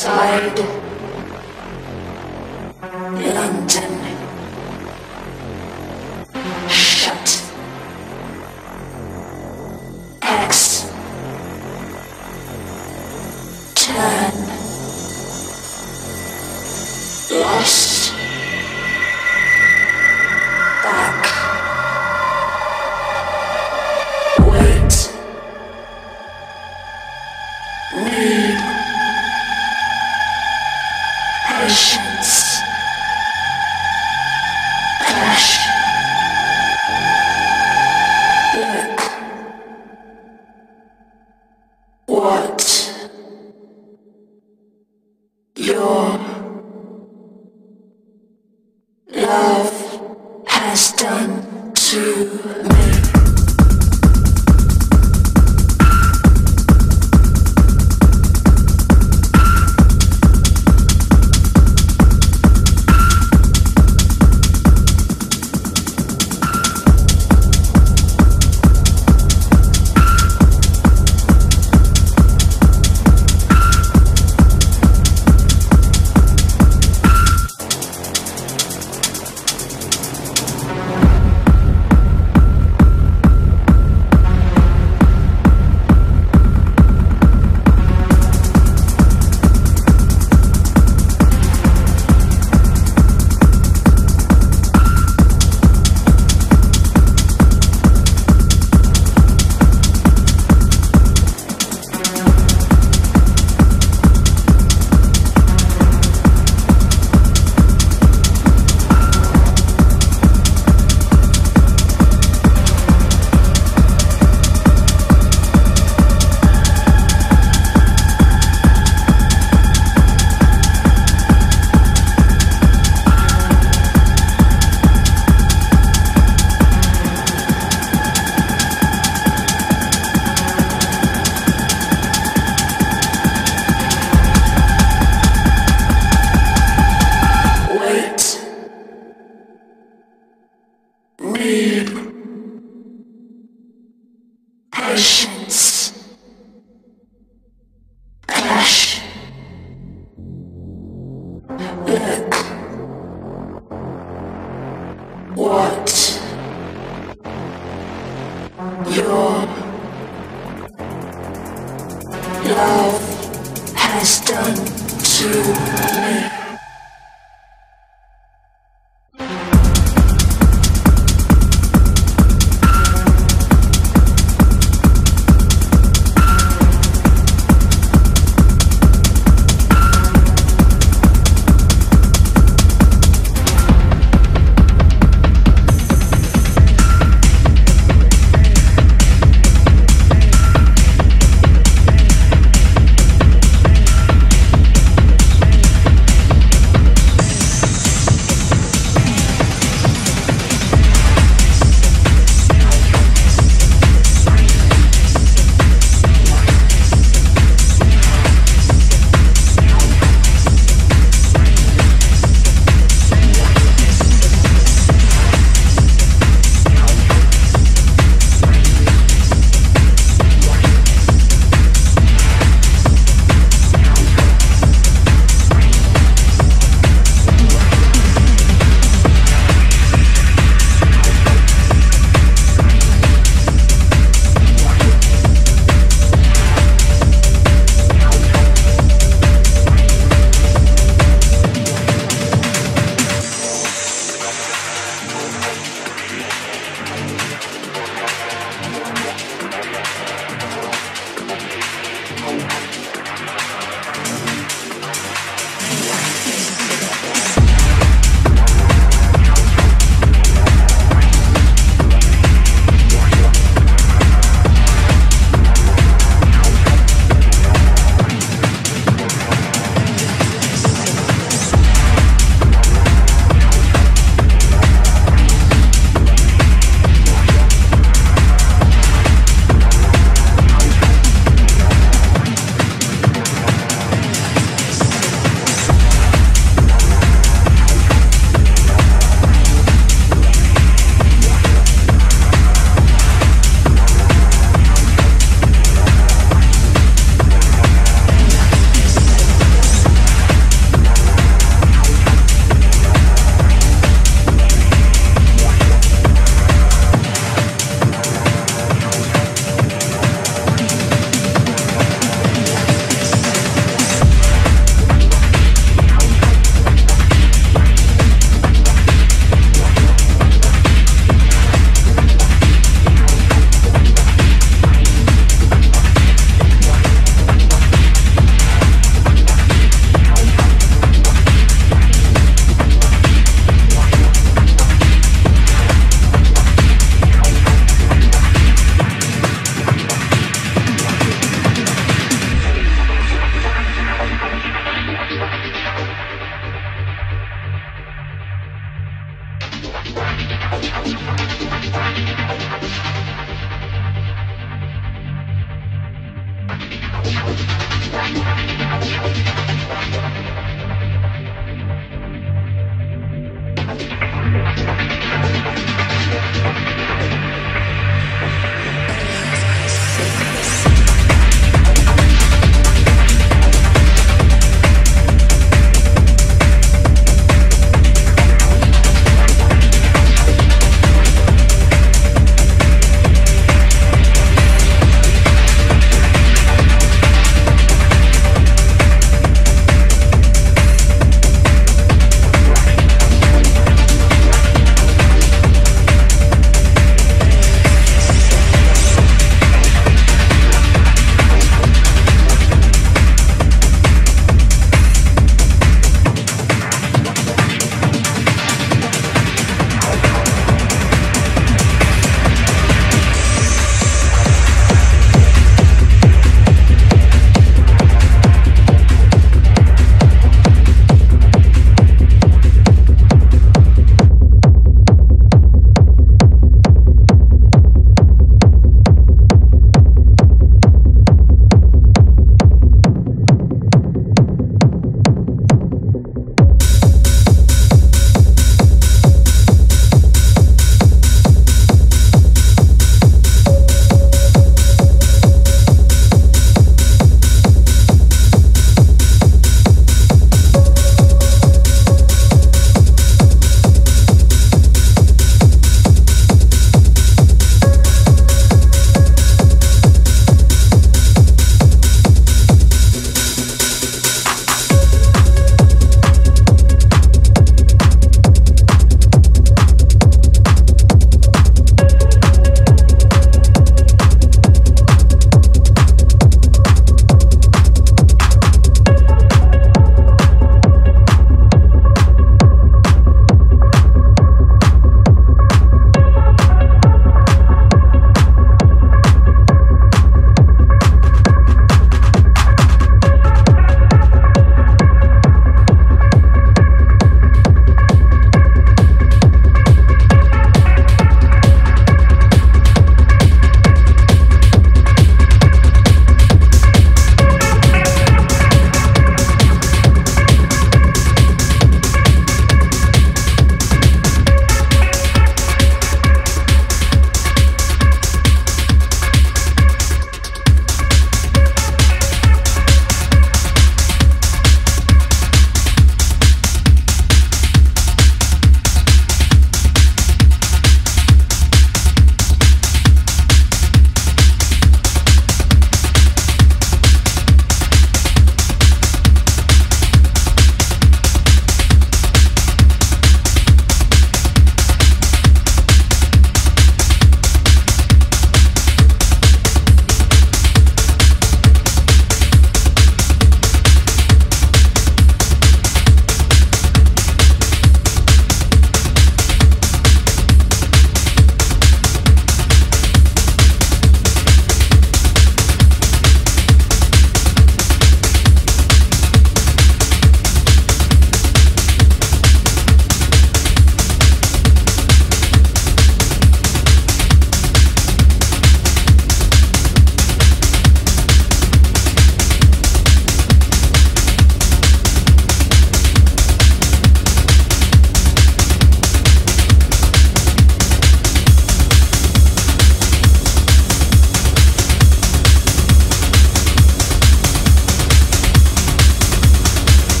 side.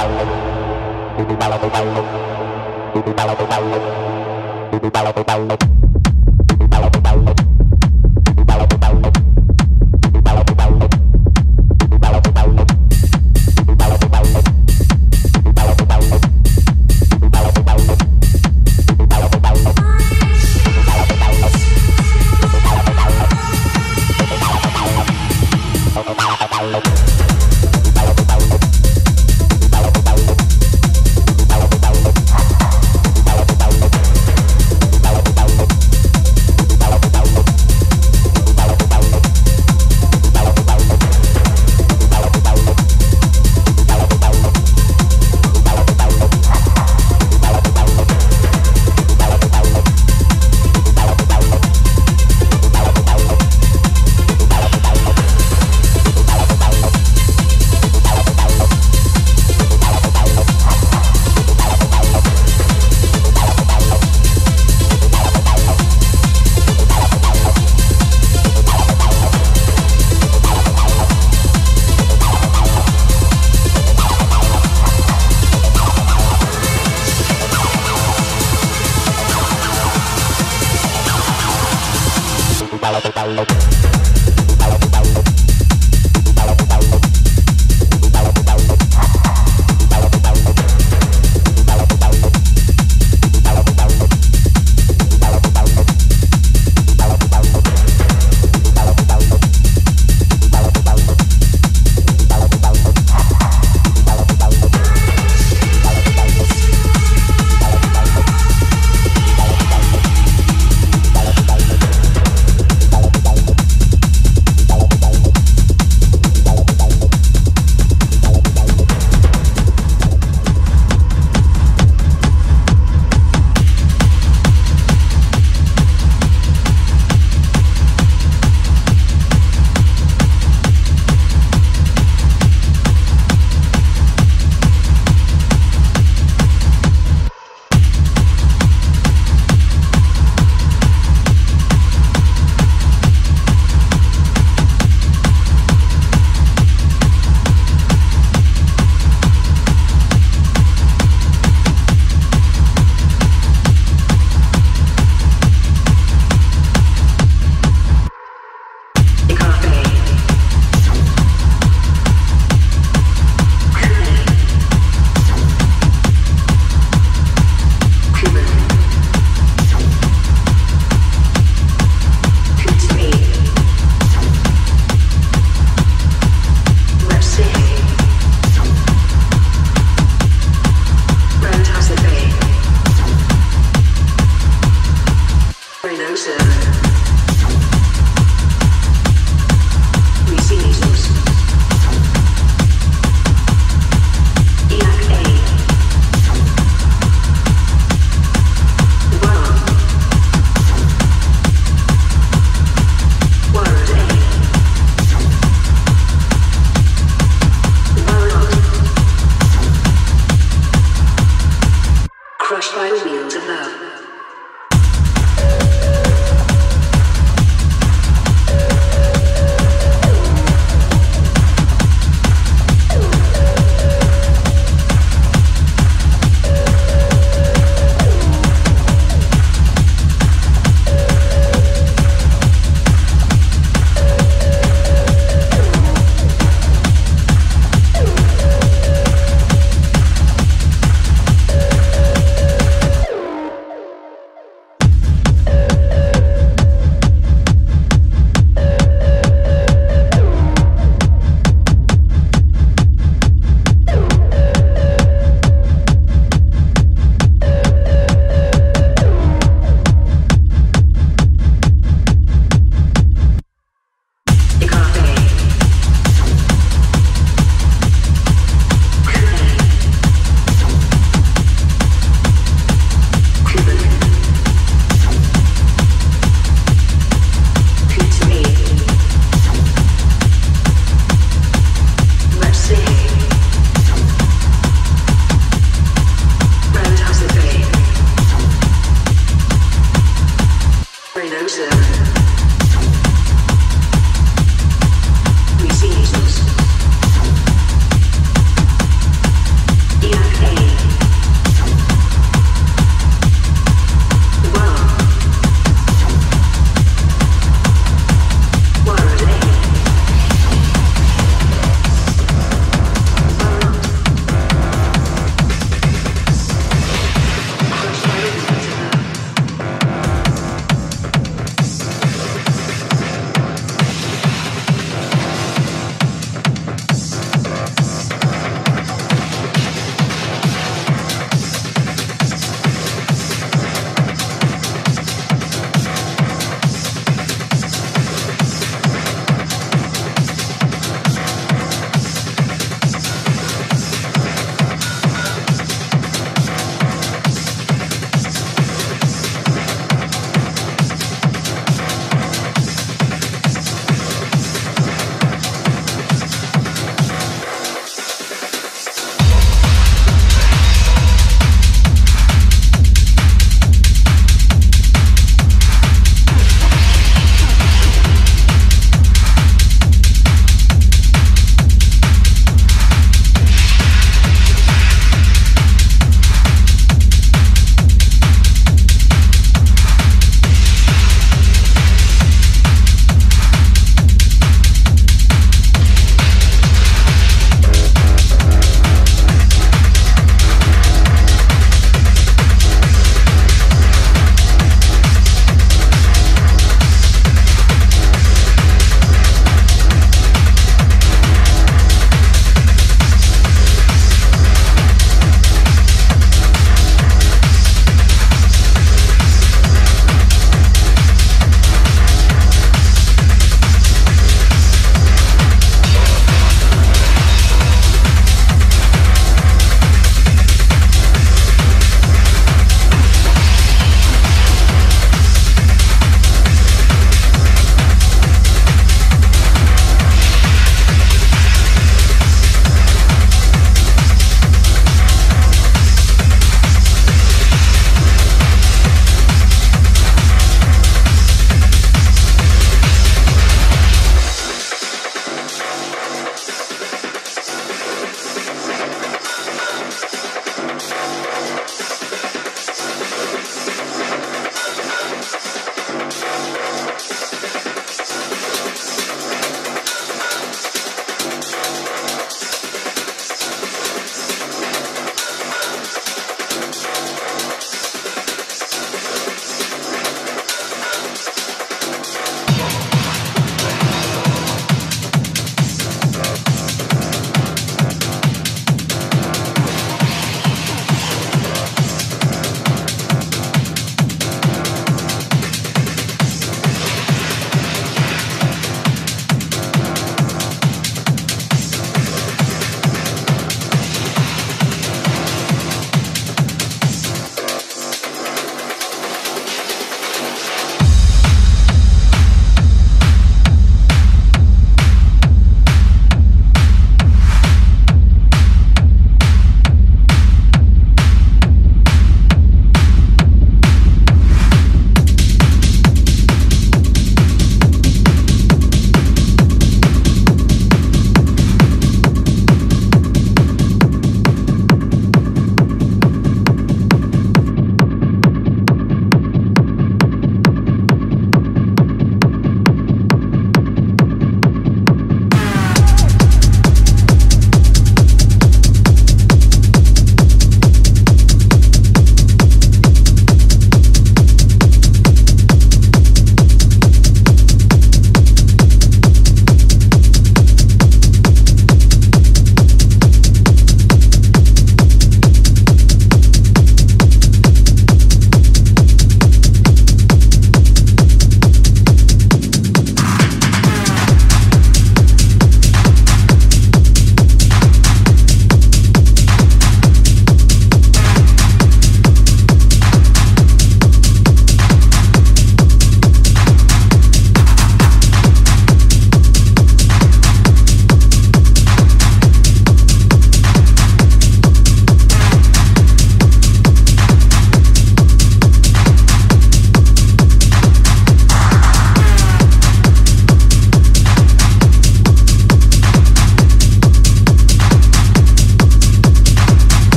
Crushed by